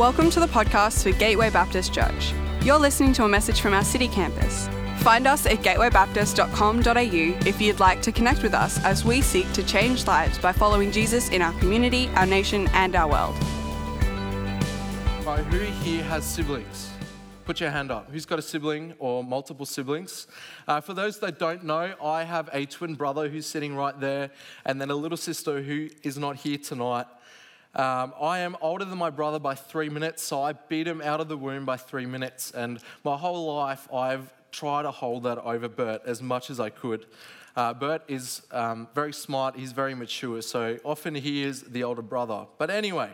Welcome to the podcast for Gateway Baptist Church. You're listening to a message from our city campus. Find us at gatewaybaptist.com.au if you'd like to connect with us as we seek to change lives by following Jesus in our community, our nation, and our world. Right, who here has siblings? Put your hand up. Who's got a sibling or multiple siblings? Uh, for those that don't know, I have a twin brother who's sitting right there, and then a little sister who is not here tonight. Um, I am older than my brother by three minutes, so I beat him out of the womb by three minutes. And my whole life, I've tried to hold that over Bert as much as I could. Uh, Bert is um, very smart, he's very mature, so often he is the older brother. But anyway,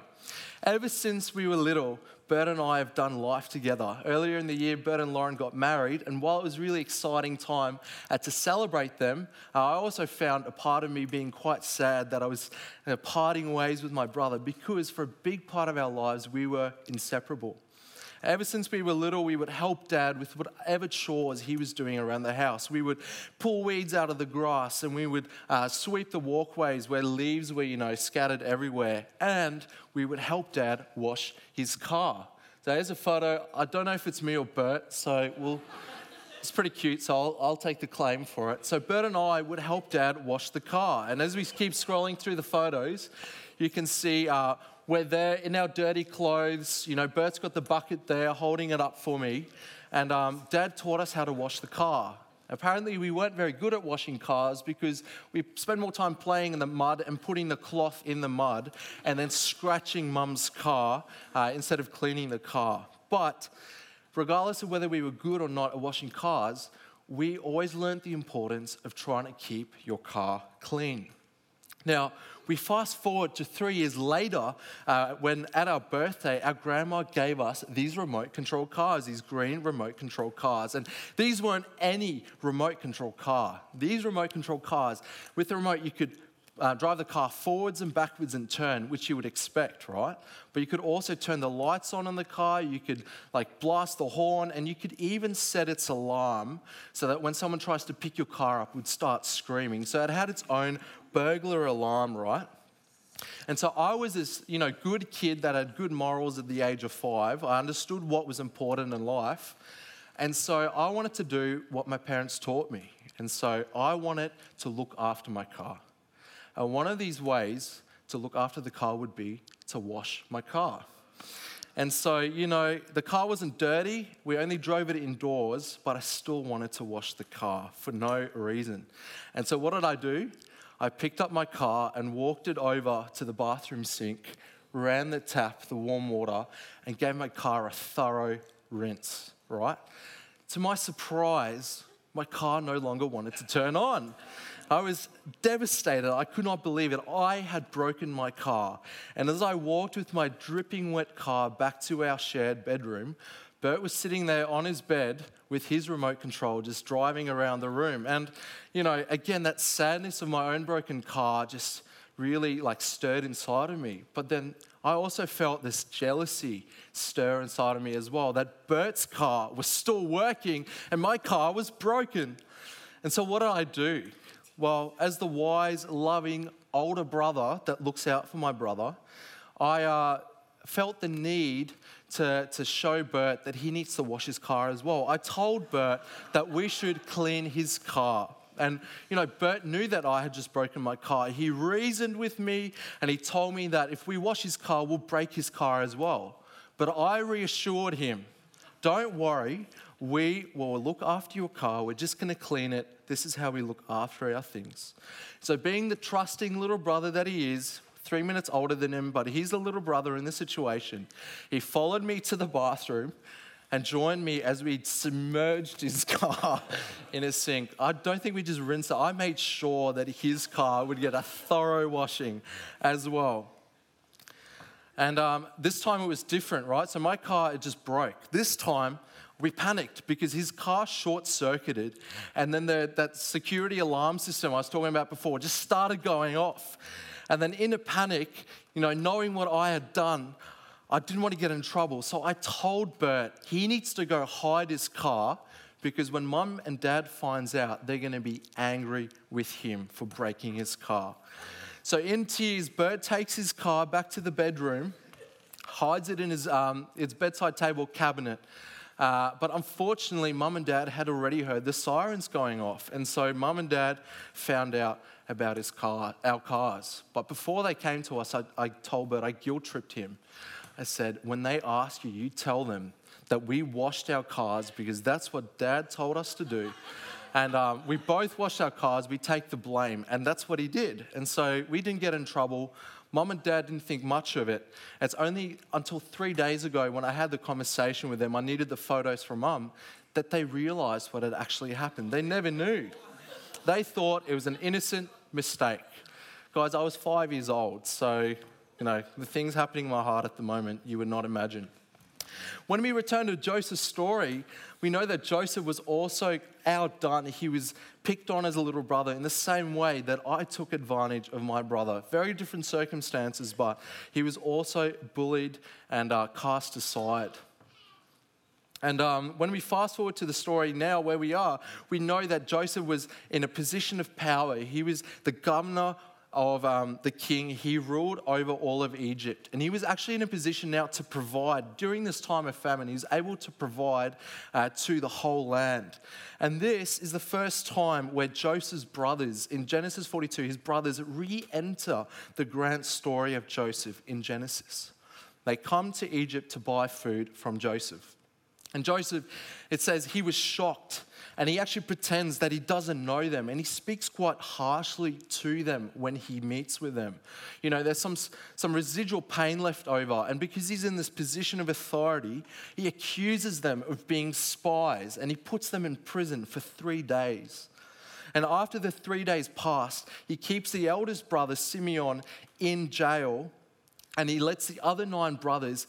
ever since we were little, Bert and I have done life together. Earlier in the year, Bert and Lauren got married, and while it was a really exciting time uh, to celebrate them, uh, I also found a part of me being quite sad that I was parting ways with my brother because for a big part of our lives, we were inseparable. Ever since we were little, we would help dad with whatever chores he was doing around the house. We would pull weeds out of the grass and we would uh, sweep the walkways where leaves were, you know, scattered everywhere. And we would help dad wash his car. So there's a photo. I don't know if it's me or Bert, so we'll. It's pretty cute, so I'll, I'll, take the claim for it. So, Bert and I would help Dad wash the car. And as we keep scrolling through the photos, you can see uh, we're there in our dirty clothes. You know, Bert's got the bucket there holding it up for me. And um, Dad taught us how to wash the car. Apparently, we weren't very good at washing cars because we spend more time playing in the mud and putting the cloth in the mud and then scratching mum's car uh, instead of cleaning the car. But regardless of whether we were good or not at washing cars, we always learned the importance of trying to keep your car clean. Now, we fast forward to three years later uh, when at our birthday, our grandma gave us these remote control cars, these green remote control cars. And these weren't any remote control car. These remote control cars, with the remote, you could uh, drive the car forwards and backwards and turn, which you would expect, right? But you could also turn the lights on in the car, you could like blast the horn, and you could even set its alarm so that when someone tries to pick your car up, it would start screaming. So it had its own burglar alarm, right? And so I was this, you know, good kid that had good morals at the age of five. I understood what was important in life. And so I wanted to do what my parents taught me. And so I wanted to look after my car. And one of these ways to look after the car would be to wash my car. And so, you know, the car wasn't dirty. We only drove it indoors, but I still wanted to wash the car for no reason. And so, what did I do? I picked up my car and walked it over to the bathroom sink, ran the tap, the warm water, and gave my car a thorough rinse, right? To my surprise, my car no longer wanted to turn on. I was devastated. I could not believe it. I had broken my car. And as I walked with my dripping wet car back to our shared bedroom, Bert was sitting there on his bed with his remote control, just driving around the room. And, you know, again, that sadness of my own broken car just really like stirred inside of me. But then I also felt this jealousy stir inside of me as well that Bert's car was still working and my car was broken. And so, what did I do? Well, as the wise, loving older brother that looks out for my brother, I uh, felt the need to, to show Bert that he needs to wash his car as well. I told Bert that we should clean his car. And, you know, Bert knew that I had just broken my car. He reasoned with me and he told me that if we wash his car, we'll break his car as well. But I reassured him don't worry, we will look after your car. We're just going to clean it. This is how we look after our things. So, being the trusting little brother that he is, three minutes older than him, but he's a little brother in this situation. He followed me to the bathroom and joined me as we submerged his car in a sink. I don't think we just rinsed it. I made sure that his car would get a thorough washing as well. And um, this time it was different, right? So my car, it just broke. This time, we panicked because his car short circuited, and then the, that security alarm system I was talking about before just started going off. And then in a panic, you know, knowing what I had done, I didn't want to get in trouble. So I told Bert he needs to go hide his car because when mum and dad finds out, they're going to be angry with him for breaking his car. So in tears, Bert takes his car back to the bedroom. hides it in his, um, his bedside table cabinet. Uh, but unfortunately, mum and dad had already heard the sirens going off. And so mum and dad found out about his car, our cars. But before they came to us, I, I told Bert, I guilt tripped him. I said, when they ask you, you tell them that we washed our cars because that's what dad told us to do. And um, we both washed our cars, we take the blame. And that's what he did. And so we didn't get in trouble. Mom and dad didn't think much of it. It's only until three days ago when I had the conversation with them, I needed the photos from mum, that they realized what had actually happened. They never knew. They thought it was an innocent mistake. Guys, I was five years old, so, you know, the things happening in my heart at the moment, you would not imagine. When we return to Joseph's story, we know that Joseph was also outdone. He was picked on as a little brother in the same way that I took advantage of my brother. Very different circumstances, but he was also bullied and uh, cast aside. And um, when we fast forward to the story now where we are, we know that Joseph was in a position of power. He was the governor of um, the king, he ruled over all of Egypt. And he was actually in a position now to provide, during this time of famine, he was able to provide uh, to the whole land. And this is the first time where Joseph's brothers, in Genesis 42, his brothers re enter the grand story of Joseph in Genesis. They come to Egypt to buy food from Joseph. And Joseph, it says, he was shocked and he actually pretends that he doesn't know them and he speaks quite harshly to them when he meets with them. You know, there's some, some residual pain left over, and because he's in this position of authority, he accuses them of being spies and he puts them in prison for three days. And after the three days pass, he keeps the eldest brother, Simeon, in jail and he lets the other nine brothers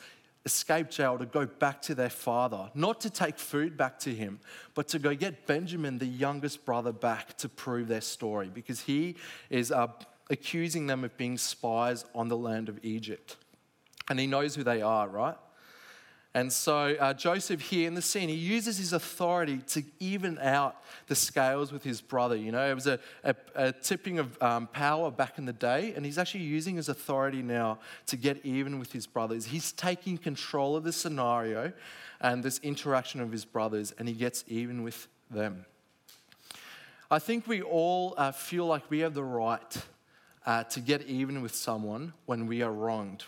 escape jail to go back to their father, not to take food back to him, but to go get Benjamin, the youngest brother, back to prove their story because he is uh, accusing them of being spies on the land of Egypt. And he knows who they are, right? And so uh, Joseph here in the scene, he uses his authority to even out the scales with his brother. You know, it was a, a, a tipping of um, power back in the day, and he's actually using his authority now to get even with his brothers. He's taking control of the scenario and this interaction of his brothers, and he gets even with them. I think we all uh, feel like we have the right uh, to get even with someone when we are wronged,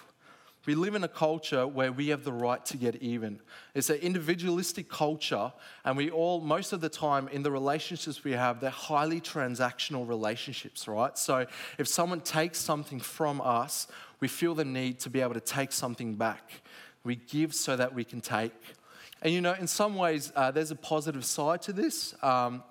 we live in a culture where we have the right to get even. It's an individualistic culture, and we all, most of the time, in the relationships we have, they're highly transactional relationships, right? So if someone takes something from us, we feel the need to be able to take something back. We give so that we can take. And you know, in some ways, uh, there's a positive side to this. Um,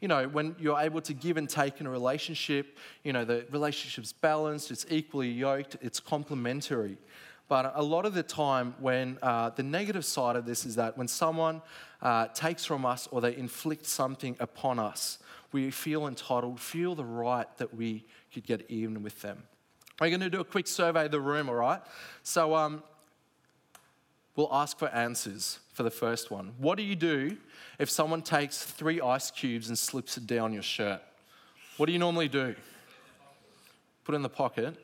you know, when you're able to give and take in a relationship, you know, the relationship's balanced, it's equally yoked, it's complementary. But a lot of the time, when uh, the negative side of this is that when someone uh, takes from us or they inflict something upon us, we feel entitled, feel the right that we could get even with them. We're going to do a quick survey of the room, all right? So um, we'll ask for answers for the first one. What do you do if someone takes three ice cubes and slips it down your shirt? What do you normally do? Put it in the pocket.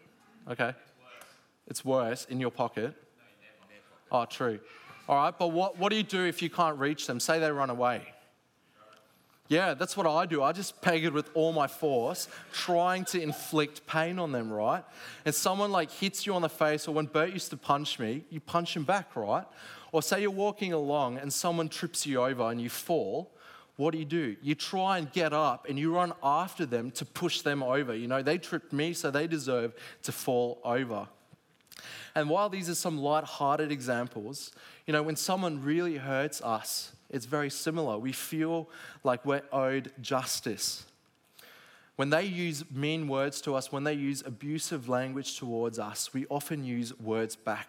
Okay. It's worse in your pocket. Oh, true. All right, but what, what do you do if you can't reach them? Say they run away. Yeah, that's what I do. I just peg it with all my force, trying to inflict pain on them, right? And someone like hits you on the face, or when Bert used to punch me, you punch him back, right? Or say you're walking along and someone trips you over and you fall. What do you do? You try and get up and you run after them to push them over. You know, they tripped me, so they deserve to fall over. And while these are some light-hearted examples, you know, when someone really hurts us, it's very similar. We feel like we're owed justice. When they use mean words to us, when they use abusive language towards us, we often use words back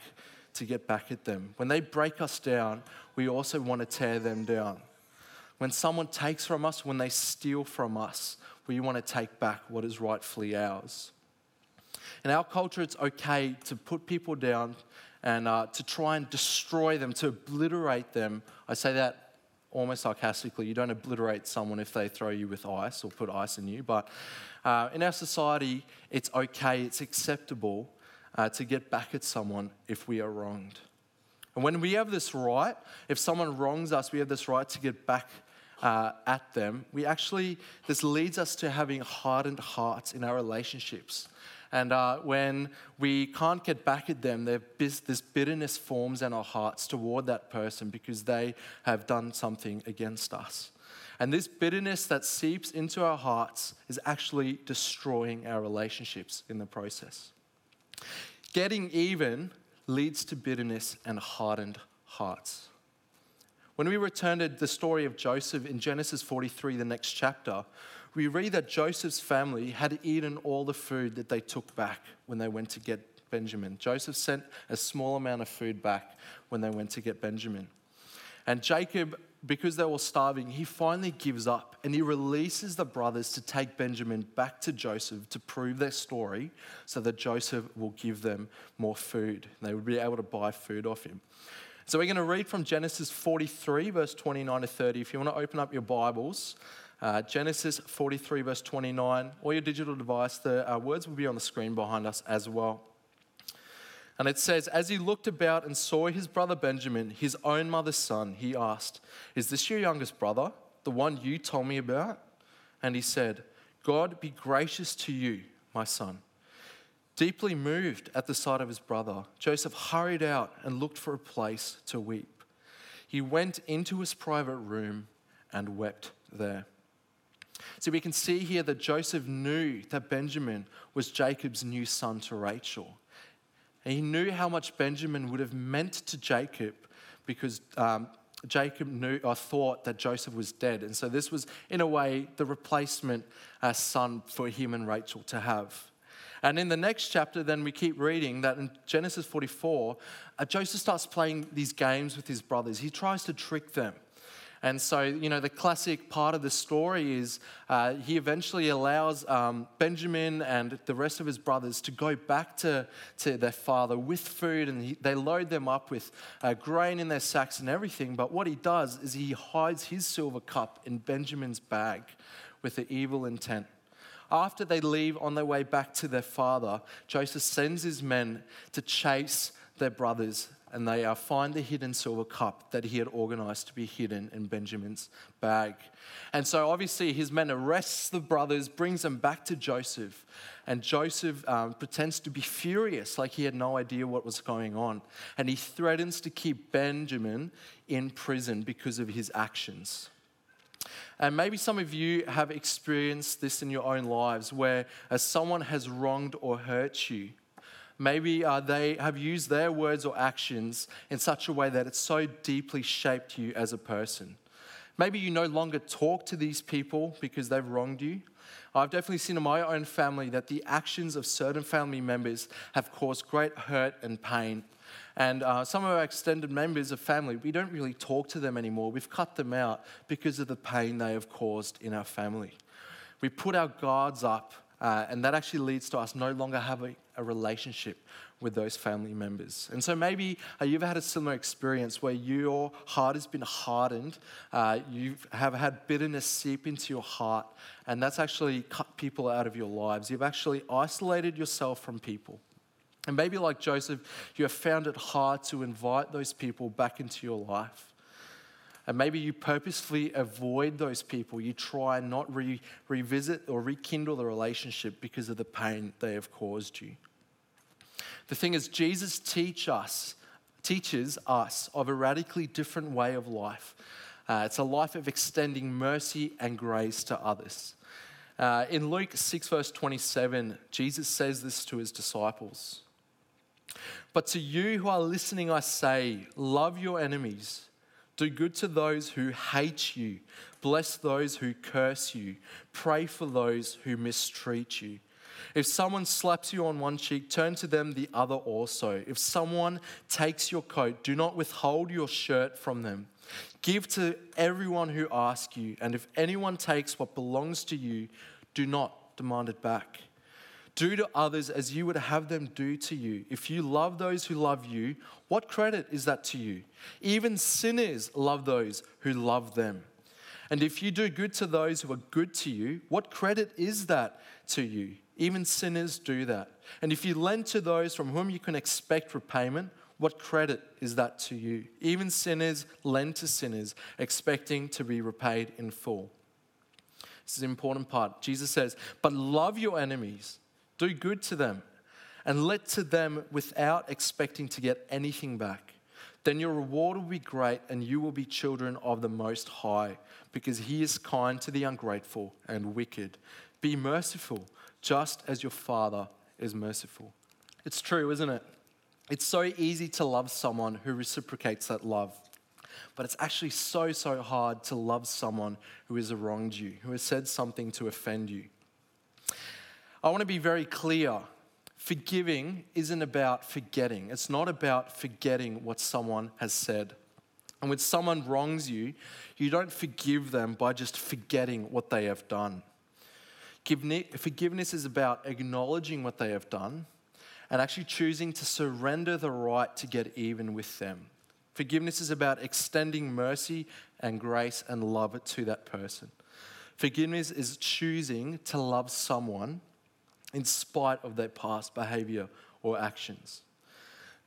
to get back at them. When they break us down, we also want to tear them down. When someone takes from us, when they steal from us, we want to take back what is rightfully ours. In our culture, it's okay to put people down and uh, to try and destroy them, to obliterate them. I say that almost sarcastically. You don't obliterate someone if they throw you with ice or put ice in you. But uh, in our society, it's okay, it's acceptable uh, to get back at someone if we are wronged. And when we have this right, if someone wrongs us, we have this right to get back uh, at them. We actually, this leads us to having hardened hearts in our relationships. And uh, when we can't get back at them, this bitterness forms in our hearts toward that person because they have done something against us. And this bitterness that seeps into our hearts is actually destroying our relationships in the process. Getting even leads to bitterness and hardened hearts. When we return to the story of Joseph in Genesis 43, the next chapter, we read that Joseph's family had eaten all the food that they took back when they went to get Benjamin. Joseph sent a small amount of food back when they went to get Benjamin. And Jacob, because they were starving, he finally gives up and he releases the brothers to take Benjamin back to Joseph to prove their story so that Joseph will give them more food. They would be able to buy food off him. So we're going to read from Genesis 43, verse 29 to 30. If you want to open up your Bibles, uh, Genesis 43, verse 29, or your digital device, the uh, words will be on the screen behind us as well. And it says, As he looked about and saw his brother Benjamin, his own mother's son, he asked, Is this your youngest brother, the one you told me about? And he said, God be gracious to you, my son. Deeply moved at the sight of his brother, Joseph hurried out and looked for a place to weep. He went into his private room and wept there. So we can see here that Joseph knew that Benjamin was Jacob's new son to Rachel. And he knew how much Benjamin would have meant to Jacob because um, Jacob knew or thought that Joseph was dead. And so this was, in a way, the replacement uh, son for him and Rachel to have. And in the next chapter, then we keep reading that in Genesis 44, uh, Joseph starts playing these games with his brothers. He tries to trick them. And so, you know, the classic part of the story is uh, he eventually allows um, Benjamin and the rest of his brothers to go back to, to their father with food, and he, they load them up with uh, grain in their sacks and everything. But what he does is he hides his silver cup in Benjamin's bag with the evil intent after they leave on their way back to their father, Joseph sends his men to chase their brothers and they uh, find the hidden silver cup that he had organized to be hidden in Benjamin's bag. And so obviously his men arrests the brothers, brings them back to Joseph, and Joseph um, pretends to be furious, like he had no idea what was going on. And he threatens to keep Benjamin in prison because of his actions. And maybe some of you have experienced this in your own lives where as someone has wronged or hurt you, maybe uh, they have used their words or actions in such a way that it's so deeply shaped you as a person. Maybe you no longer talk to these people because they've wronged you. I've definitely seen in my own family that the actions of certain family members have caused great hurt and pain and uh, some of our extended members of family, we don't really talk to them anymore. We've cut them out because of the pain they have caused in our family. We put our guards up, uh, and that actually leads to us no longer having a relationship with those family members. And so maybe uh, you've had a similar experience where your heart has been hardened, uh, you have had bitterness seep into your heart, and that's actually cut people out of your lives. You've actually isolated yourself from people. And maybe, like Joseph, you have found it hard to invite those people back into your life. And maybe you purposefully avoid those people. You try not re- revisit or rekindle the relationship because of the pain they have caused you. The thing is, Jesus teach us, teaches us of a radically different way of life. Uh, it's a life of extending mercy and grace to others. Uh, in Luke 6, verse 27, Jesus says this to his disciples. But to you who are listening, I say, love your enemies, do good to those who hate you, bless those who curse you, pray for those who mistreat you. If someone slaps you on one cheek, turn to them the other also. If someone takes your coat, do not withhold your shirt from them. Give to everyone who asks you, and if anyone takes what belongs to you, do not demand it back. Do to others as you would have them do to you. If you love those who love you, what credit is that to you? Even sinners love those who love them. And if you do good to those who are good to you, what credit is that to you. Even sinners do that. And if you lend to those from whom you can expect repayment, what credit is that to you? Even sinners lend to sinners, expecting to be repaid in full. This is an important part. Jesus says, But love your enemies, do good to them, and let to them without expecting to get anything back. Then your reward will be great, and you will be children of the Most High, because He is kind to the ungrateful and wicked. Be merciful, just as your Father is merciful. It's true, isn't it? It's so easy to love someone who reciprocates that love. But it's actually so, so hard to love someone who has wronged you, who has said something to offend you. I want to be very clear. Forgiving isn't about forgetting. It's not about forgetting what someone has said. And when someone wrongs you, you don't forgive them by just forgetting what they have done. Forgiveness is about acknowledging what they have done and actually choosing to surrender the right to get even with them. Forgiveness is about extending mercy and grace and love to that person. Forgiveness is choosing to love someone in spite of their past behavior or actions.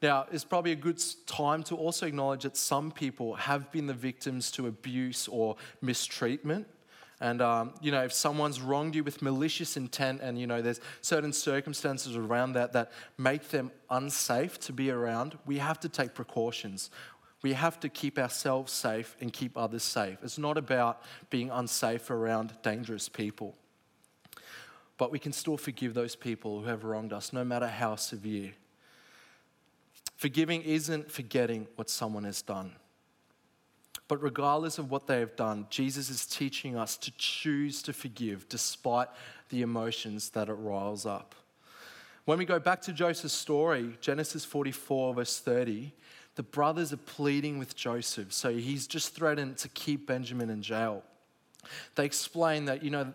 Now, it's probably a good time to also acknowledge that some people have been the victims to abuse or mistreatment. And, um, you know, if someone's wronged you with malicious intent and, you know, there's certain circumstances around that that make them unsafe to be around, we have to take precautions. We have to keep ourselves safe and keep others safe. It's not about being unsafe around dangerous people. But we can still forgive those people who have wronged us, no matter how severe. Forgiving isn't forgetting what someone has done. But regardless of what they have done, Jesus is teaching us to choose to forgive despite the emotions that it riles up. When we go back to Joseph's story, Genesis 44, verse 30, the brothers are pleading with Joseph. So he's just threatened to keep Benjamin in jail. They explain that, you know,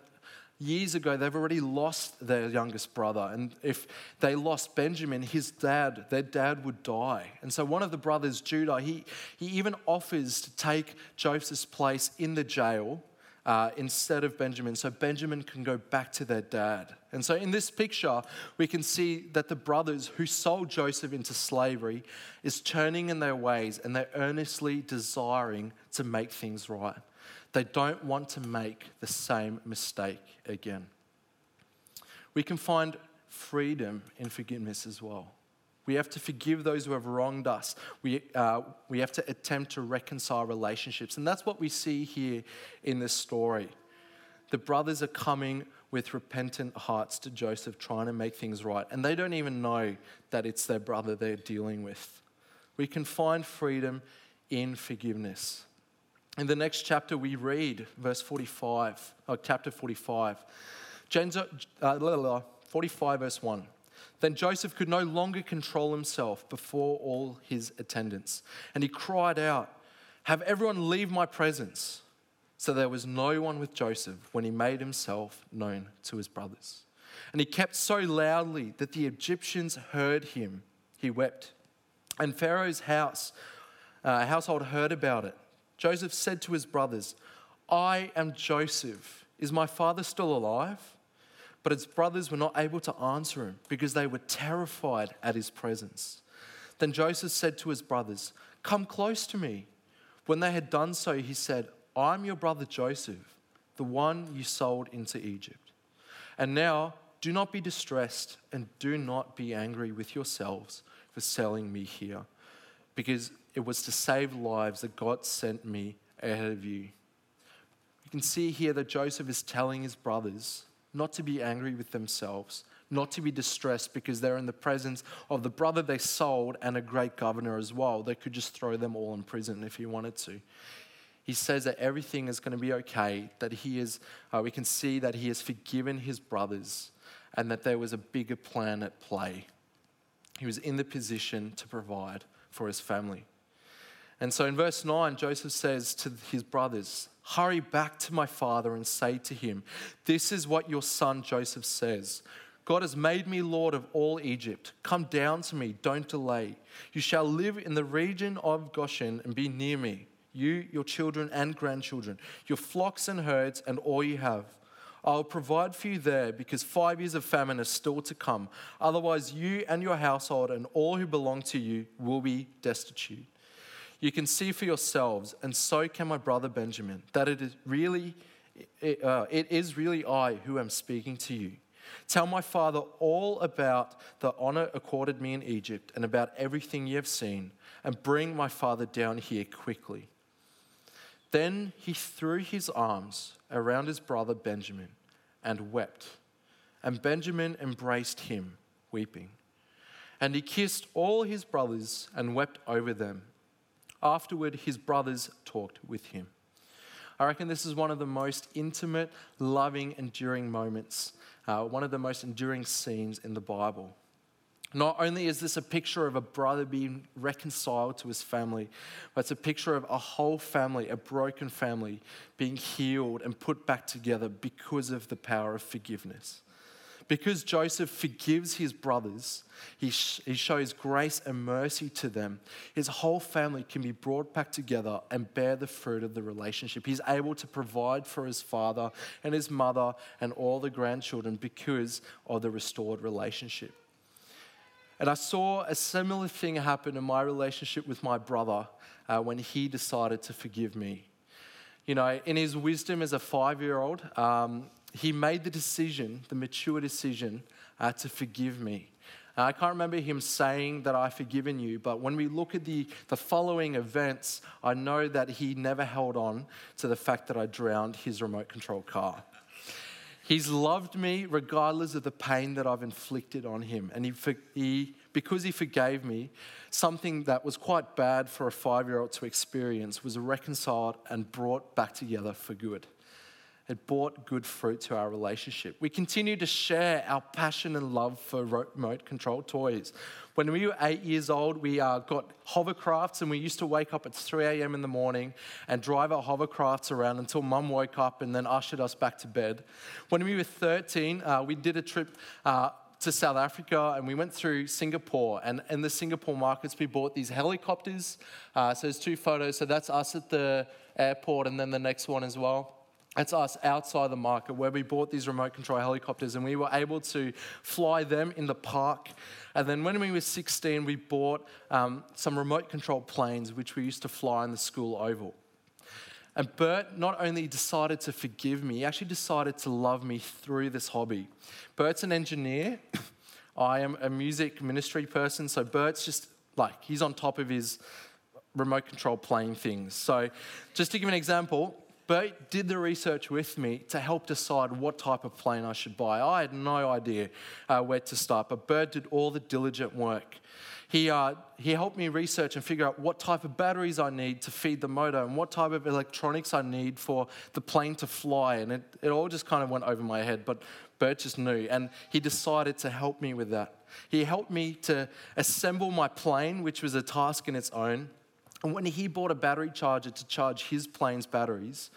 years ago they've already lost their youngest brother. And if they lost Benjamin, his dad, their dad would die. And so one of the brothers, Judah, he, he even offers to take Joseph's place in the jail uh, instead of Benjamin, so Benjamin can go back to their dad. And so in this picture, we can see that the brothers who sold Joseph into slavery is turning in their ways and they're earnestly desiring to make things right. They don't want to make the same mistake again. We can find freedom in forgiveness as well. We have to forgive those who have wronged us. We, uh, we have to attempt to reconcile relationships. And that's what we see here in this story. The brothers are coming with repentant hearts to Joseph, trying to make things right. And they don't even know that it's their brother they're dealing with. We can find freedom in forgiveness. In the next chapter, we read verse 45, or chapter 45. James, uh, 45, verse 1. Then Joseph could no longer control himself before all his attendants. And he cried out, Have everyone leave my presence. So there was no one with Joseph when he made himself known to his brothers. And he kept so loudly that the Egyptians heard him. He wept. And Pharaoh's house, uh, household heard about it. Joseph said to his brothers, I am Joseph. Is my father still alive? But his brothers were not able to answer him because they were terrified at his presence. Then Joseph said to his brothers, Come close to me. When they had done so, he said, I'm your brother Joseph, the one you sold into Egypt. And now do not be distressed and do not be angry with yourselves for selling me here, because it was to save lives that God sent me ahead of you. You can see here that Joseph is telling his brothers not to be angry with themselves, not to be distressed because they're in the presence of the brother they sold and a great governor as well. They could just throw them all in prison if he wanted to. He says that everything is going to be okay, that he is, uh, we can see that he has forgiven his brothers and that there was a bigger plan at play. He was in the position to provide for his family. And so in verse 9, Joseph says to his brothers, Hurry back to my father and say to him, This is what your son Joseph says. God has made me Lord of all Egypt. Come down to me, don't delay. You shall live in the region of Goshen and be near me, you, your children and grandchildren, your flocks and herds, and all you have. I'll provide for you there because five years of famine is still to come. Otherwise, you and your household and all who belong to you will be destitute. You can see for yourselves, and so can my brother Benjamin, that it is really, uh, it is really I who am speaking to you. Tell my father all about the honor accorded me in Egypt and about everything you have seen, and bring my father down here quickly. Then he threw his arms around his brother Benjamin and wept. And Benjamin embraced him, weeping. And he kissed all his brothers and wept over them. Afterward, his brothers talked with him. I reckon this is one of the most intimate, loving, enduring moments, uh, one of the most enduring scenes in the Bible. Not only is this a picture of a brother being reconciled to his family, but it's a picture of a whole family, a broken family, being healed and put back together because of the power of forgiveness. Because Joseph forgives his brothers, he, sh- he shows grace and mercy to them. His whole family can be brought back together and bear the fruit of the relationship. He's able to provide for his father and his mother and all the grandchildren because of the restored relationship. And I saw a similar thing happen in my relationship with my brother uh, when he decided to forgive me. You know, in his wisdom as a five year old, um, he made the decision, the mature decision, uh, to forgive me. Uh, I can't remember him saying that I've forgiven you, but when we look at the, the following events, I know that he never held on to the fact that I drowned his remote control car. He's loved me regardless of the pain that I've inflicted on him. And he, he, because he forgave me, something that was quite bad for a five year old to experience was reconciled and brought back together for good. It brought good fruit to our relationship. We continue to share our passion and love for remote control toys. When we were eight years old, we uh, got hovercrafts and we used to wake up at 3 a.m. in the morning and drive our hovercrafts around until mum woke up and then ushered us back to bed. When we were 13, uh, we did a trip. Uh, to South Africa and we went through Singapore. And in the Singapore markets, we bought these helicopters. Uh, so there's two photos. So that's us at the airport and then the next one as well. It's us outside the market where we bought these remote control helicopters and we were able to fly them in the park. And then when we were 16, we bought um, some remote control planes which we used to fly in the school oval. And Bert not only decided to forgive me, he actually decided to love me through this hobby. Bert's an engineer. I am a music ministry person. So Bert's just like, he's on top of his remote control plane things. So just to give an example, Bert did the research with me to help decide what type of plane I should buy. I had no idea uh, where to start, but Bert did all the diligent work. He, uh, he helped me research and figure out what type of batteries I need to feed the motor and what type of electronics I need for the plane to fly. And it, it all just kind of went over my head, but Bert just knew. And he decided to help me with that. He helped me to assemble my plane, which was a task in its own. And when he bought a battery charger to charge his plane's batteries,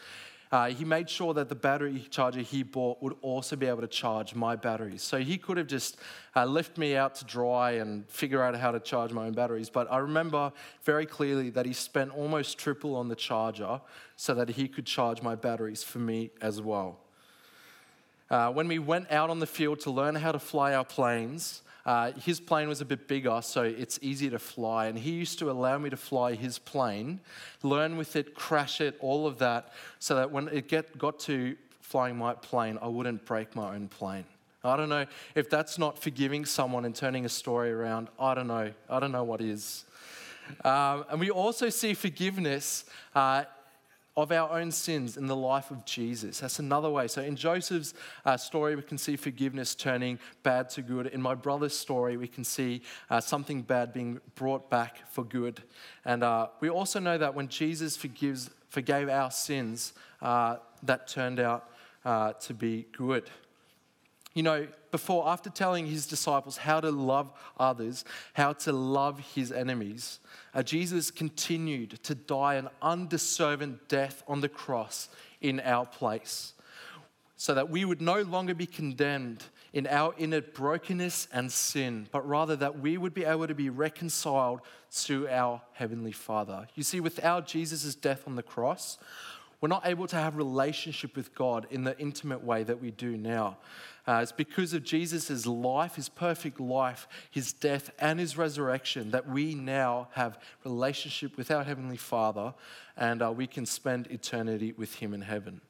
uh, he made sure that the battery charger he bought would also be able to charge my batteries. So he could have just uh, left me out to dry and figure out how to charge my own batteries. But I remember very clearly that he spent almost triple on the charger so that he could charge my batteries for me as well. Uh, when we went out on the field to learn how to fly our planes, uh, his plane was a bit bigger, so it's easier to fly. And he used to allow me to fly his plane, learn with it, crash it, all of that, so that when it get, got to flying my plane, I wouldn't break my own plane. I don't know if that's not forgiving someone and turning a story around. I don't know. I don't know what is. Um, and we also see forgiveness uh, of our own sins in the life of Jesus. That's another way. So, in Joseph's uh, story, we can see forgiveness turning bad to good. In my brother's story, we can see uh, something bad being brought back for good. And uh, we also know that when Jesus forgives, forgave our sins, uh, that turned out uh, to be good. You know, before, after telling his disciples how to love others, how to love his enemies, uh, Jesus continued to die an undeserving death on the cross in our place so that we would no longer be condemned in our inner brokenness and sin, but rather that we would be able to be reconciled to our Heavenly Father. You see, without Jesus' death on the cross, We're not able to have relationship with God in the intimate way that we do now. Uh, it's because of Jesus' life, his perfect life, his death, and his resurrection that we now have relationship with our Heavenly Father and uh, we can spend eternity with him in heaven.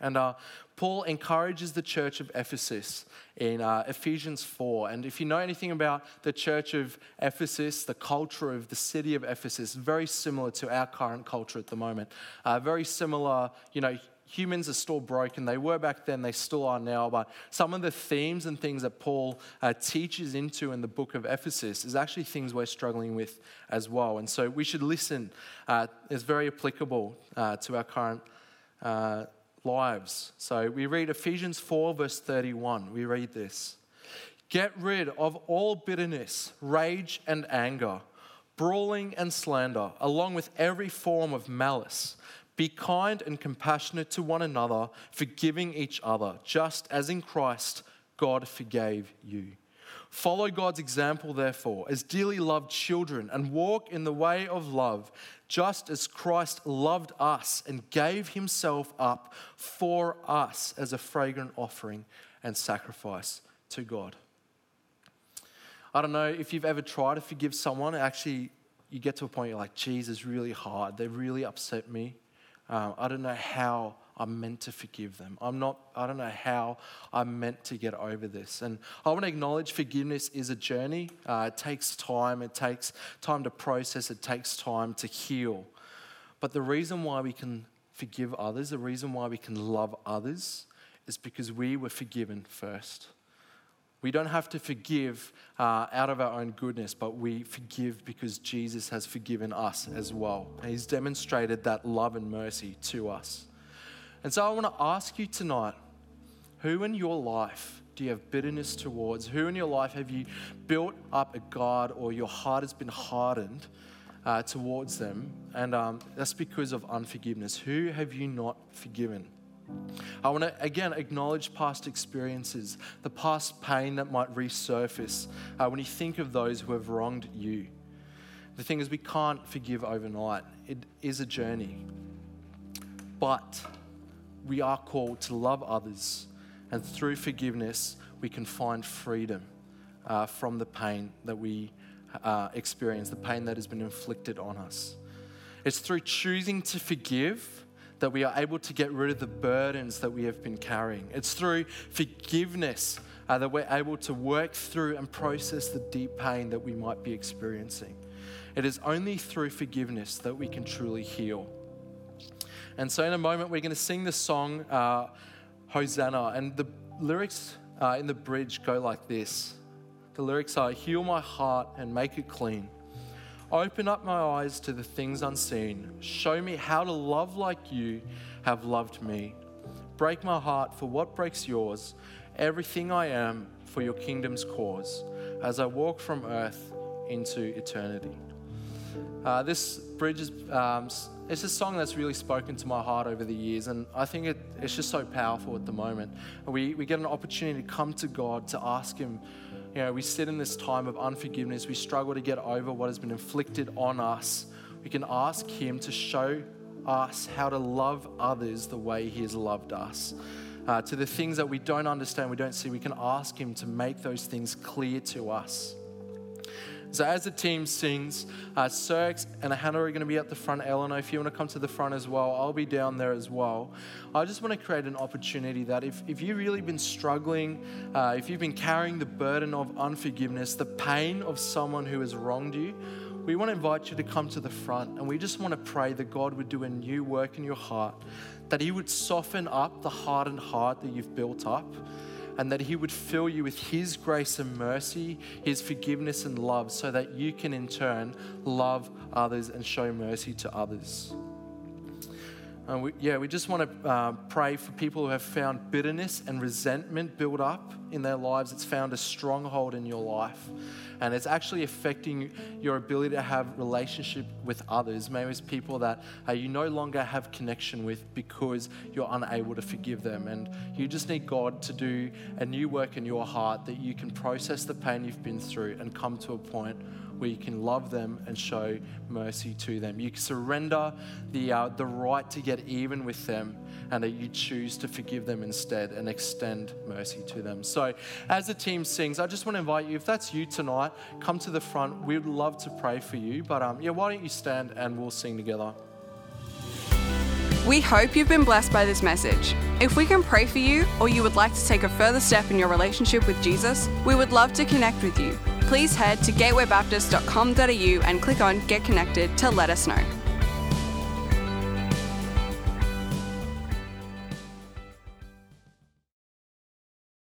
And uh, Paul encourages the church of Ephesus in uh, Ephesians 4. And if you know anything about the church of Ephesus, the culture of the city of Ephesus, very similar to our current culture at the moment. Uh, very similar, you know, humans are still broken. They were back then, they still are now. But some of the themes and things that Paul uh, teaches into in the book of Ephesus is actually things we're struggling with as well. And so we should listen. Uh, it's very applicable uh, to our current uh, lives. So we read Ephesians 4, verse 31. We read this Get rid of all bitterness, rage, and anger, brawling and slander, along with every form of malice. Be kind and compassionate to one another, forgiving each other, just as in Christ God forgave you. Follow God's example, therefore, as dearly loved children, and walk in the way of love, just as Christ loved us and gave himself up for us as a fragrant offering and sacrifice to God. I don't know if you've ever tried to forgive someone, actually, you get to a point you're like, Jesus, really hard. They really upset me. Uh, I don't know how I'm meant to forgive them. I'm not, I don't know how I'm meant to get over this. And I want to acknowledge forgiveness is a journey. Uh, it takes time, it takes time to process, it takes time to heal. But the reason why we can forgive others, the reason why we can love others, is because we were forgiven first. We don't have to forgive uh, out of our own goodness, but we forgive because Jesus has forgiven us as well. He's demonstrated that love and mercy to us. And so I want to ask you tonight who in your life do you have bitterness towards? Who in your life have you built up a guard or your heart has been hardened uh, towards them? And um, that's because of unforgiveness. Who have you not forgiven? I want to again acknowledge past experiences, the past pain that might resurface uh, when you think of those who have wronged you. The thing is, we can't forgive overnight, it is a journey. But we are called to love others, and through forgiveness, we can find freedom uh, from the pain that we uh, experience, the pain that has been inflicted on us. It's through choosing to forgive that we are able to get rid of the burdens that we have been carrying. It's through forgiveness uh, that we're able to work through and process the deep pain that we might be experiencing. It is only through forgiveness that we can truly heal. And so, in a moment, we're going to sing the song uh, Hosanna. And the lyrics uh, in the bridge go like this The lyrics are Heal my heart and make it clean. Open up my eyes to the things unseen. Show me how to love like you have loved me. Break my heart for what breaks yours. Everything I am for your kingdom's cause as I walk from earth into eternity. Uh, this bridge is um, it's a song that's really spoken to my heart over the years, and I think it, it's just so powerful at the moment. We, we get an opportunity to come to God to ask Him. You know, we sit in this time of unforgiveness, we struggle to get over what has been inflicted on us. We can ask Him to show us how to love others the way He has loved us. Uh, to the things that we don't understand, we don't see, we can ask Him to make those things clear to us. So as the team sings, uh, Cirx and Hannah are going to be at the front. Eleanor, if you want to come to the front as well, I'll be down there as well. I just want to create an opportunity that if, if you've really been struggling, uh, if you've been carrying the burden of unforgiveness, the pain of someone who has wronged you, we want to invite you to come to the front and we just want to pray that God would do a new work in your heart, that He would soften up the hardened heart that you've built up and that He would fill you with His grace and mercy, His forgiveness and love, so that you can in turn love others and show mercy to others. And we, yeah, we just want to uh, pray for people who have found bitterness and resentment build up in their lives. It's found a stronghold in your life and it's actually affecting your ability to have relationship with others. Maybe it's people that uh, you no longer have connection with because you're unable to forgive them, and you just need God to do a new work in your heart that you can process the pain you've been through and come to a point where you can love them and show mercy to them. You surrender the, uh, the right to get even with them and that you choose to forgive them instead and extend mercy to them. So, as the team sings, I just want to invite you, if that's you tonight, come to the front. We would love to pray for you. But um, yeah, why don't you stand and we'll sing together? We hope you've been blessed by this message. If we can pray for you or you would like to take a further step in your relationship with Jesus, we would love to connect with you. Please head to gatewaybaptist.com.au and click on Get Connected to let us know.